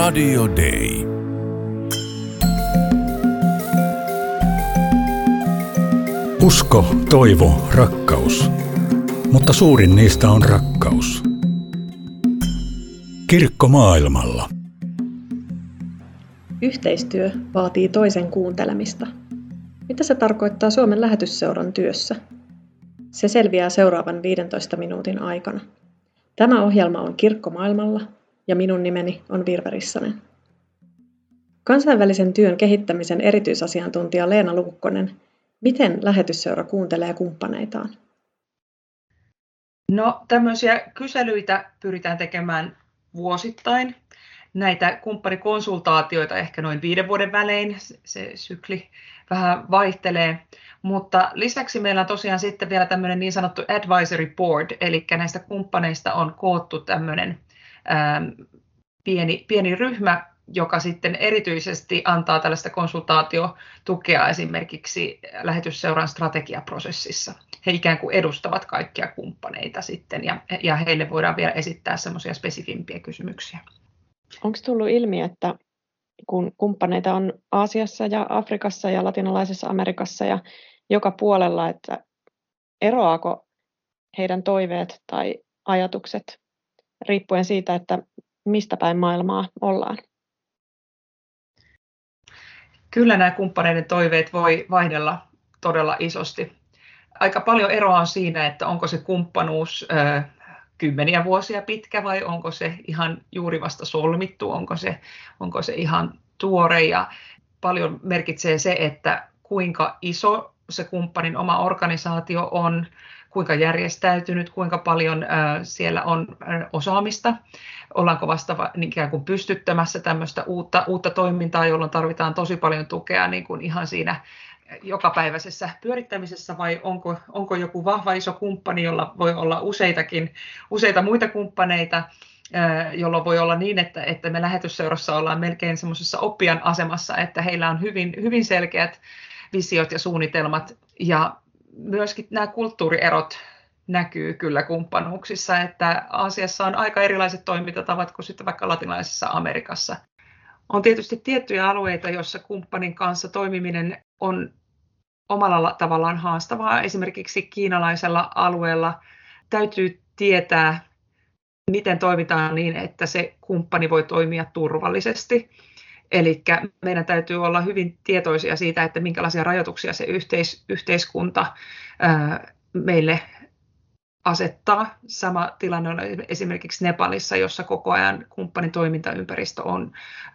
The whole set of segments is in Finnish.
Radio Day. Usko, toivo, rakkaus. Mutta suurin niistä on rakkaus. Kirkko maailmalla. Yhteistyö vaatii toisen kuuntelemista. Mitä se tarkoittaa Suomen lähetysseuran työssä? Se selviää seuraavan 15 minuutin aikana. Tämä ohjelma on Kirkko maailmalla ja minun nimeni on Virve Rissanen. Kansainvälisen työn kehittämisen erityisasiantuntija Leena Lukkonen, miten lähetysseura kuuntelee kumppaneitaan? No tämmöisiä kyselyitä pyritään tekemään vuosittain. Näitä kumppanikonsultaatioita ehkä noin viiden vuoden välein, se sykli vähän vaihtelee. Mutta lisäksi meillä on tosiaan sitten vielä tämmöinen niin sanottu advisory board, eli näistä kumppaneista on koottu tämmöinen pieni, pieni ryhmä, joka sitten erityisesti antaa tällaista konsultaatiotukea esimerkiksi lähetysseuran strategiaprosessissa. He ikään kuin edustavat kaikkia kumppaneita sitten ja, ja heille voidaan vielä esittää semmoisia spesifimpiä kysymyksiä. Onko tullut ilmi, että kun kumppaneita on Aasiassa ja Afrikassa ja latinalaisessa Amerikassa ja joka puolella, että eroaako heidän toiveet tai ajatukset riippuen siitä, että mistä päin maailmaa ollaan? Kyllä nämä kumppaneiden toiveet voi vaihdella todella isosti. Aika paljon eroa on siinä, että onko se kumppanuus ö, kymmeniä vuosia pitkä vai onko se ihan juuri vasta solmittu, onko se, onko se ihan tuore ja paljon merkitsee se, että kuinka iso se kumppanin oma organisaatio on, kuinka järjestäytynyt, kuinka paljon siellä on osaamista, ollaanko vasta ikään kuin pystyttämässä tämmöistä uutta, uutta toimintaa, jolloin tarvitaan tosi paljon tukea niin kuin ihan siinä jokapäiväisessä pyörittämisessä vai onko, onko joku vahva iso kumppani, jolla voi olla useitakin, useita muita kumppaneita, jolloin voi olla niin, että, että me lähetysseurassa ollaan melkein semmoisessa oppijan asemassa, että heillä on hyvin, hyvin selkeät visiot ja suunnitelmat ja myöskin nämä kulttuurierot näkyy kyllä kumppanuuksissa, että Aasiassa on aika erilaiset toimintatavat kuin sitten vaikka latinalaisessa Amerikassa. On tietysti tiettyjä alueita, joissa kumppanin kanssa toimiminen on omalla tavallaan haastavaa. Esimerkiksi kiinalaisella alueella täytyy tietää, miten toimitaan niin, että se kumppani voi toimia turvallisesti. Eli meidän täytyy olla hyvin tietoisia siitä, että minkälaisia rajoituksia se yhteis- yhteiskunta ää, meille asettaa. Sama tilanne on esimerkiksi Nepalissa, jossa koko ajan kumppanin toimintaympäristö on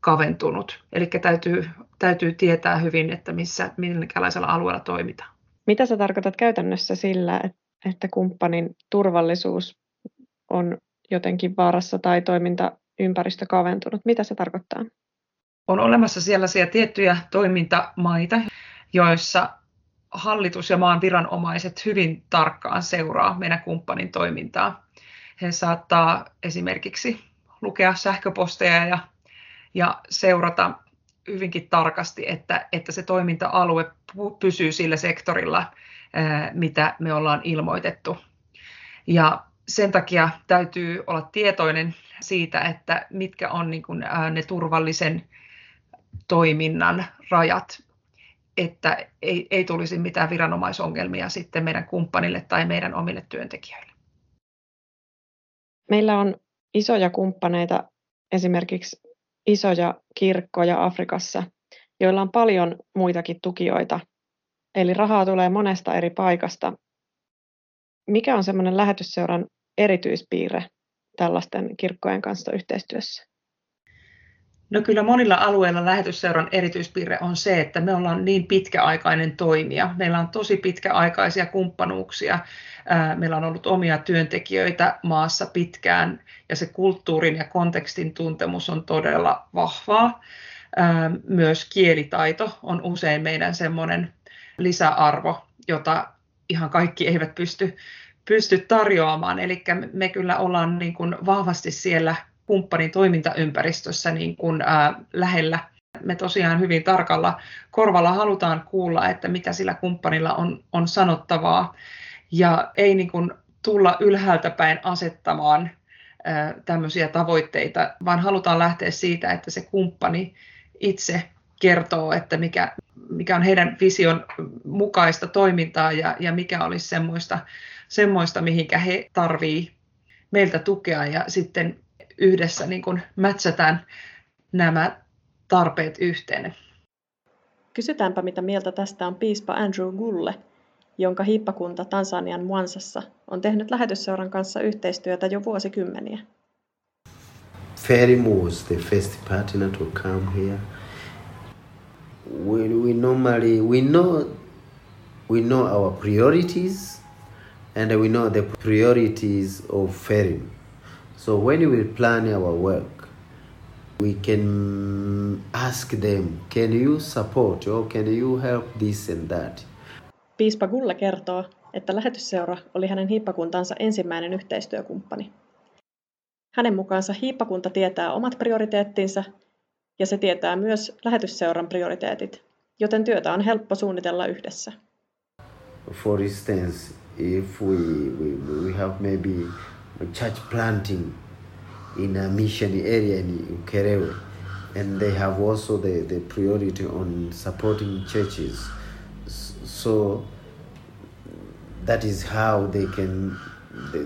kaventunut. Eli täytyy, täytyy tietää hyvin, että missä, minkälaisella alueella toimitaan. Mitä sä tarkoitat käytännössä sillä, että kumppanin turvallisuus on jotenkin vaarassa tai toimintaympäristö kaventunut? Mitä se tarkoittaa? On olemassa sellaisia tiettyjä toimintamaita, joissa hallitus ja maan viranomaiset hyvin tarkkaan seuraa meidän kumppanin toimintaa. He saattaa esimerkiksi lukea sähköposteja ja, ja seurata hyvinkin tarkasti, että, että se toiminta-alue pysyy sillä sektorilla, mitä me ollaan ilmoitettu. Ja sen takia täytyy olla tietoinen siitä, että mitkä on niin kuin ne turvallisen toiminnan rajat että ei, ei tulisi mitään viranomaisongelmia sitten meidän kumppanille tai meidän omille työntekijöille. Meillä on isoja kumppaneita, esimerkiksi isoja kirkkoja Afrikassa, joilla on paljon muitakin tukijoita. Eli rahaa tulee monesta eri paikasta. Mikä on semmoinen lähetysseuran erityispiirre tällaisten kirkkojen kanssa yhteistyössä? No kyllä monilla alueilla lähetysseuran erityispiirre on se, että me ollaan niin pitkäaikainen toimija. Meillä on tosi pitkäaikaisia kumppanuuksia. Meillä on ollut omia työntekijöitä maassa pitkään ja se kulttuurin ja kontekstin tuntemus on todella vahvaa. Myös kielitaito on usein meidän semmoinen lisäarvo, jota ihan kaikki eivät pysty, pysty tarjoamaan. Eli me kyllä ollaan niin kuin vahvasti siellä kumppanin toimintaympäristössä niin kuin, ää, lähellä. Me tosiaan hyvin tarkalla korvalla halutaan kuulla, että mitä sillä kumppanilla on, on sanottavaa ja ei niin kuin, tulla ylhäältä päin asettamaan tämmöisiä tavoitteita, vaan halutaan lähteä siitä, että se kumppani itse kertoo, että mikä, mikä on heidän vision mukaista toimintaa ja, ja mikä olisi semmoista, semmoista, mihinkä he tarvii meiltä tukea ja sitten yhdessä niin kuin mätsätään nämä tarpeet yhteen. Kysytäänpä, mitä mieltä tästä on piispa Andrew Gulle, jonka hiippakunta Tansanian Mwansassa on tehnyt lähetysseuran kanssa yhteistyötä jo vuosikymmeniä. Ferry was the first partner to come here. We, we normally we know we know our priorities and we know the priorities of Ferry. So when we plan our work, we can ask them, can you support or can you help this and that? Piispa Gulle kertoo, että lähetysseura oli hänen hiippakuntansa ensimmäinen yhteistyökumppani. Hänen mukaansa hiippakunta tietää omat prioriteettinsa ja se tietää myös lähetysseuran prioriteetit, joten työtä on helppo suunnitella yhdessä. For instance, if we, we, we have maybe church planting in a mission area in Ukerewe, and they have also the, the priority on supporting churches. So that is how they can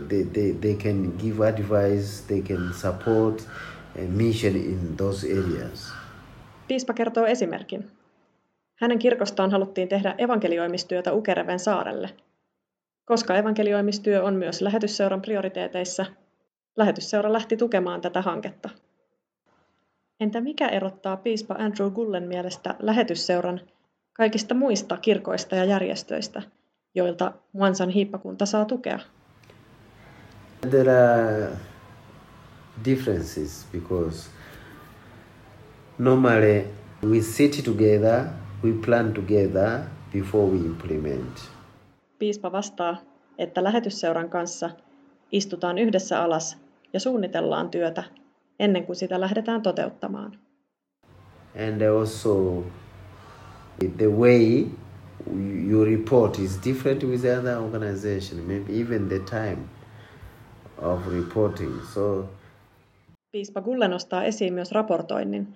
they, they, they can give advice, they can support a mission in those areas. Piispa kertoo esimerkin. Hänen kirkostaan haluttiin tehdä evankelioimistyötä Ukereven saarelle. Koska evankelioimistyö on myös lähetysseuran prioriteeteissa, lähetysseura lähti tukemaan tätä hanketta. Entä mikä erottaa piispa Andrew Gullen mielestä lähetysseuran kaikista muista kirkoista ja järjestöistä, joilta Mwansan hiippakunta saa tukea? There are differences because normally we sit together, we plan together before we implement. Piispa vastaa, että lähetysseuran kanssa istutaan yhdessä alas ja suunnitellaan työtä ennen kuin sitä lähdetään toteuttamaan. And also the way you report is different with the other organization, maybe even the time of reporting. So Piispa Gulle nostaa esiin myös raportoinnin.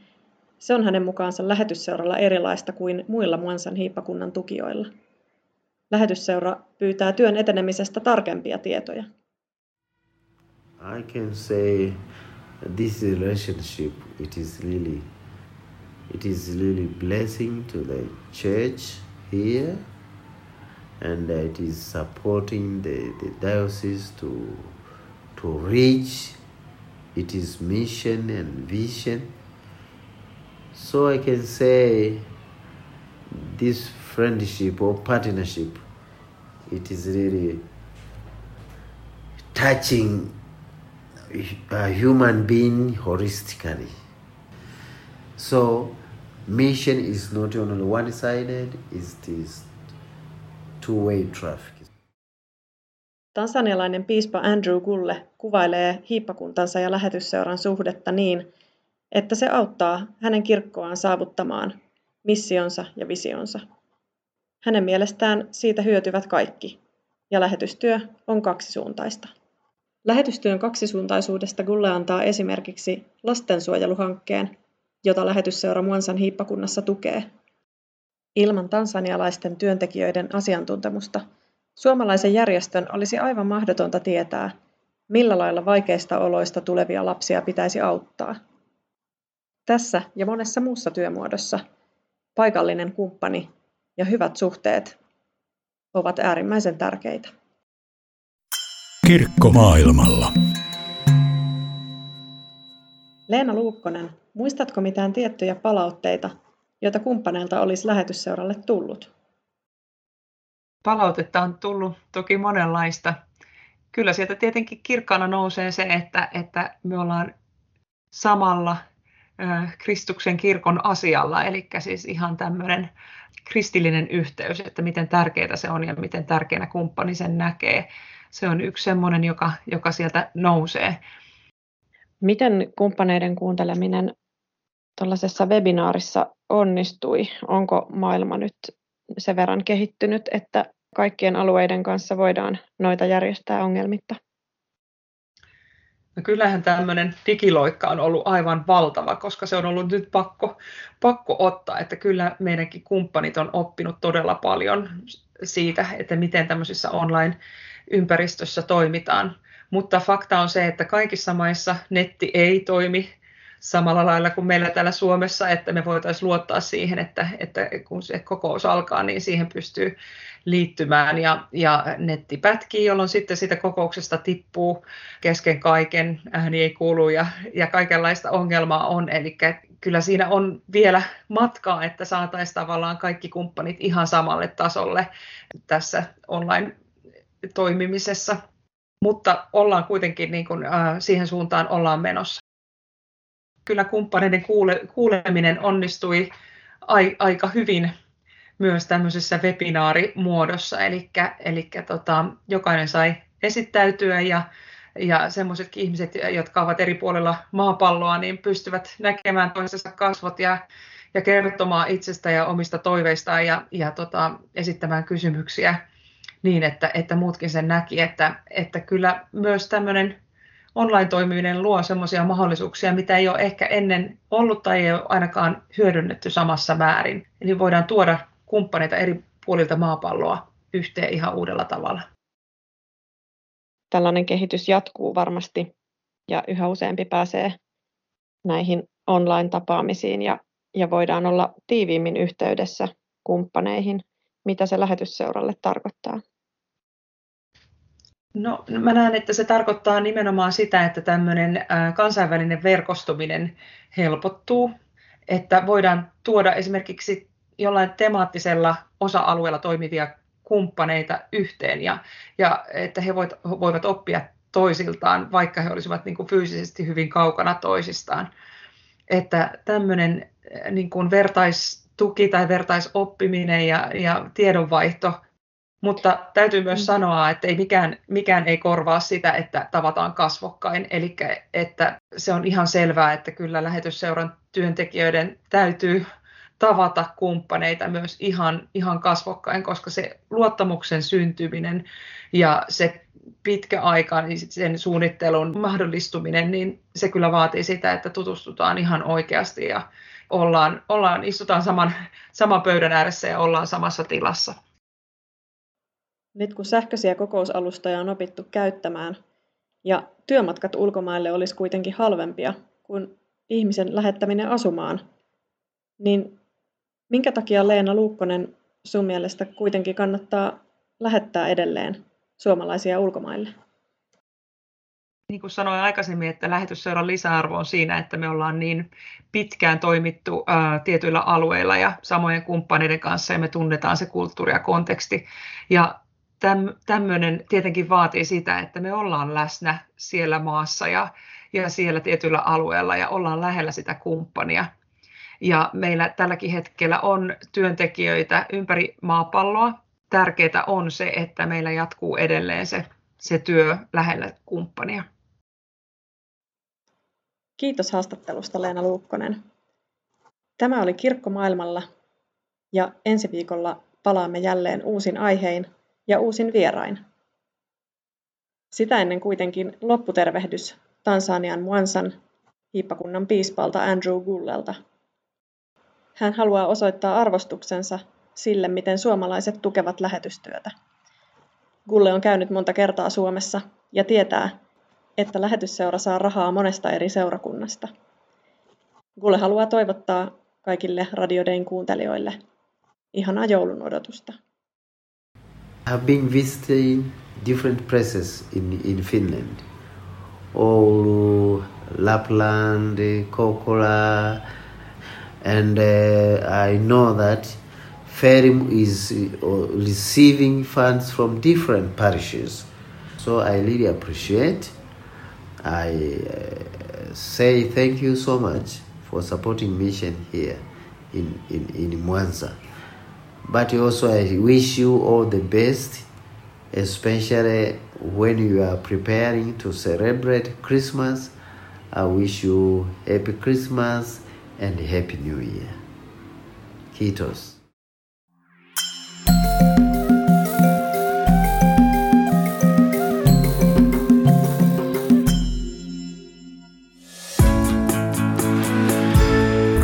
Se on hänen mukaansa lähetysseuralla erilaista kuin muilla Muansan hiippakunnan tukijoilla. Lähetysseura pyytää työn etenemisestä tarkempia tietoja. I can say this relationship it is really it is really blessing to the church here and it is supporting the, the diocese to to reach its mission and vision so i can say this friendship or partnership it is really touching a human being holistically. So, mission is not only one sided, it is two way traffic. Tansanialainen piispa Andrew Gulle kuvailee hiippakuntansa ja lähetysseuran suhdetta niin, että se auttaa hänen kirkkoaan saavuttamaan missionsa ja visionsa. Hänen mielestään siitä hyötyvät kaikki, ja lähetystyö on kaksisuuntaista. Lähetystyön kaksisuuntaisuudesta Gulle antaa esimerkiksi lastensuojeluhankkeen, jota lähetysseura Muansan hiippakunnassa tukee. Ilman tansanialaisten työntekijöiden asiantuntemusta suomalaisen järjestön olisi aivan mahdotonta tietää, millä lailla vaikeista oloista tulevia lapsia pitäisi auttaa. Tässä ja monessa muussa työmuodossa paikallinen kumppani ja hyvät suhteet ovat äärimmäisen tärkeitä. Kirkko maailmalla. Leena Luukkonen, muistatko mitään tiettyjä palautteita, joita kumppaneilta olisi lähetysseuralle tullut? Palautetta on tullut toki monenlaista. Kyllä sieltä tietenkin kirkkaana nousee se, että, että me ollaan samalla Kristuksen kirkon asialla, eli siis ihan tämmöinen kristillinen yhteys, että miten tärkeää se on ja miten tärkeänä kumppani sen näkee se on yksi semmoinen, joka, joka sieltä nousee. Miten kumppaneiden kuunteleminen tuollaisessa webinaarissa onnistui? Onko maailma nyt sen verran kehittynyt, että kaikkien alueiden kanssa voidaan noita järjestää ongelmitta? No kyllähän tämmöinen digiloikka on ollut aivan valtava, koska se on ollut nyt pakko, pakko ottaa, että kyllä meidänkin kumppanit on oppinut todella paljon siitä, että miten tämmöisissä online-ympäristössä toimitaan. Mutta fakta on se, että kaikissa maissa netti ei toimi samalla lailla kuin meillä täällä Suomessa, että me voitaisiin luottaa siihen, että, että kun se kokous alkaa, niin siihen pystyy liittymään ja, ja netti pätkii, jolloin sitten siitä kokouksesta tippuu kesken kaiken, ääni ei kuulu ja, ja kaikenlaista ongelmaa on. Eli kyllä siinä on vielä matkaa, että saataisiin tavallaan kaikki kumppanit ihan samalle tasolle tässä online-toimimisessa. Mutta ollaan kuitenkin niin kuin, äh, siihen suuntaan ollaan menossa. Kyllä kumppaneiden kuule, kuuleminen onnistui ai, aika hyvin myös tämmöisessä webinaarimuodossa, eli, eli tota, jokainen sai esittäytyä ja, ja semmoisetkin ihmiset, jotka ovat eri puolilla maapalloa, niin pystyvät näkemään toisensa kasvot ja, ja kertomaan itsestä ja omista toiveistaan ja, ja tota, esittämään kysymyksiä niin, että, että muutkin sen näki, että, että kyllä myös tämmöinen online-toimiminen luo semmoisia mahdollisuuksia, mitä ei ole ehkä ennen ollut tai ei ole ainakaan hyödynnetty samassa määrin. Eli voidaan tuoda kumppaneita eri puolilta maapalloa yhteen ihan uudella tavalla. Tällainen kehitys jatkuu varmasti ja yhä useampi pääsee näihin online-tapaamisiin ja, ja voidaan olla tiiviimmin yhteydessä kumppaneihin. Mitä se lähetysseuralle tarkoittaa? No, mä näen, että se tarkoittaa nimenomaan sitä, että tämmöinen kansainvälinen verkostuminen helpottuu, että voidaan tuoda esimerkiksi jollain temaattisella osa-alueella toimivia kumppaneita yhteen ja, ja että he voivat, voivat oppia toisiltaan, vaikka he olisivat niin kuin fyysisesti hyvin kaukana toisistaan. Että tämmöinen niin kuin vertaistuki tai vertaisoppiminen ja, ja tiedonvaihto, mutta täytyy myös mm. sanoa, että ei mikään, mikään ei korvaa sitä, että tavataan kasvokkain. Eli että se on ihan selvää, että kyllä lähetysseuran työntekijöiden täytyy tavata kumppaneita myös ihan, ihan kasvokkain, koska se luottamuksen syntyminen ja se pitkä aika, niin sen suunnittelun mahdollistuminen, niin se kyllä vaatii sitä, että tutustutaan ihan oikeasti ja ollaan, ollaan istutaan saman, saman pöydän ääressä ja ollaan samassa tilassa. Nyt kun sähköisiä kokousalustoja on opittu käyttämään ja työmatkat ulkomaille olisi kuitenkin halvempia kuin ihmisen lähettäminen asumaan, niin Minkä takia Leena Luukkonen sun mielestä kuitenkin kannattaa lähettää edelleen suomalaisia ulkomaille? Niin kuin sanoin aikaisemmin, että lähetysseuran lisäarvo on siinä, että me ollaan niin pitkään toimittu ää, tietyillä alueilla ja samojen kumppaneiden kanssa ja me tunnetaan se kulttuuri ja konteksti. Ja tämmöinen tietenkin vaatii sitä, että me ollaan läsnä siellä maassa ja, ja siellä tietyllä alueella ja ollaan lähellä sitä kumppania. Ja meillä tälläkin hetkellä on työntekijöitä ympäri maapalloa. Tärkeää on se, että meillä jatkuu edelleen se, se työ lähellä kumppania. Kiitos haastattelusta Leena Luukkonen. Tämä oli Kirkko maailmalla ja ensi viikolla palaamme jälleen uusin aihein ja uusin vierain. Sitä ennen kuitenkin lopputervehdys Tansanian Mwansan hiippakunnan piispalta Andrew Gullelta. Hän haluaa osoittaa arvostuksensa sille, miten suomalaiset tukevat lähetystyötä. Gulle on käynyt monta kertaa Suomessa ja tietää, että lähetysseura saa rahaa monesta eri seurakunnasta. Gulle haluaa toivottaa kaikille radiodein kuuntelijoille ihanaa joulun odotusta. I have been visiting different places in, in Finland. Oulu, Lapland, Kokkola, and uh, I know that Ferim is uh, receiving funds from different parishes. So I really appreciate. I uh, say thank you so much for supporting mission here in, in, in Mwanza. But also, I wish you all the best, especially when you are preparing to celebrate Christmas. I wish you happy Christmas and happy new year. Kitos.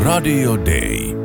Radio Day